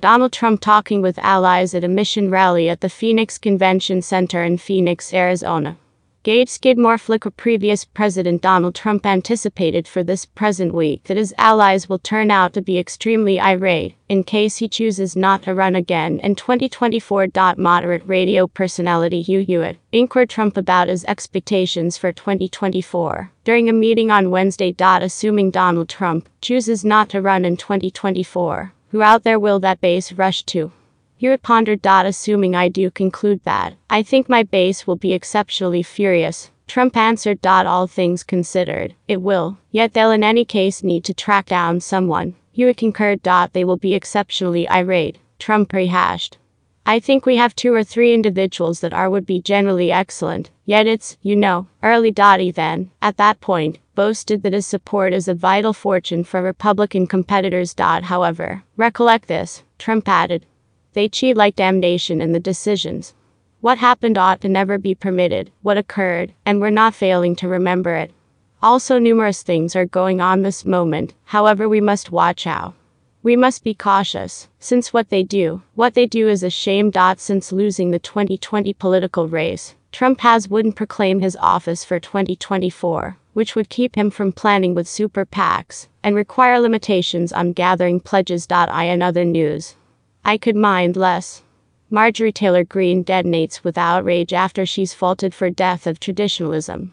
Donald Trump talking with allies at a mission rally at the Phoenix Convention Center in Phoenix, Arizona. Gage Skidmore Flickr previous President Donald Trump anticipated for this present week that his allies will turn out to be extremely irate in case he chooses not to run again in 2024. Moderate radio personality Hugh Hewitt inquired Trump about his expectations for 2024 during a meeting on Wednesday. Assuming Donald Trump chooses not to run in 2024, who out there will that base rush to? Hewitt pondered. Assuming I do conclude that, I think my base will be exceptionally furious. Trump answered. Dot, All things considered, it will, yet they'll in any case need to track down someone. Hewitt concurred. They will be exceptionally irate. Trump rehashed. I think we have two or three individuals that are would be generally excellent, yet it's, you know, early. Dottie then, at that point, boasted that his support is a vital fortune for Republican competitors. However, recollect this, Trump added, they cheat like damnation in the decisions. What happened ought to never be permitted, what occurred, and we're not failing to remember it. Also, numerous things are going on this moment, however, we must watch out. We must be cautious, since what they do, what they do is a shame. Since losing the 2020 political race, Trump has wouldn't proclaim his office for 2024, which would keep him from planning with super PACs and require limitations on gathering pledges. I and other news. I could mind less. Marjorie Taylor Greene detonates with outrage after she's faulted for death of traditionalism.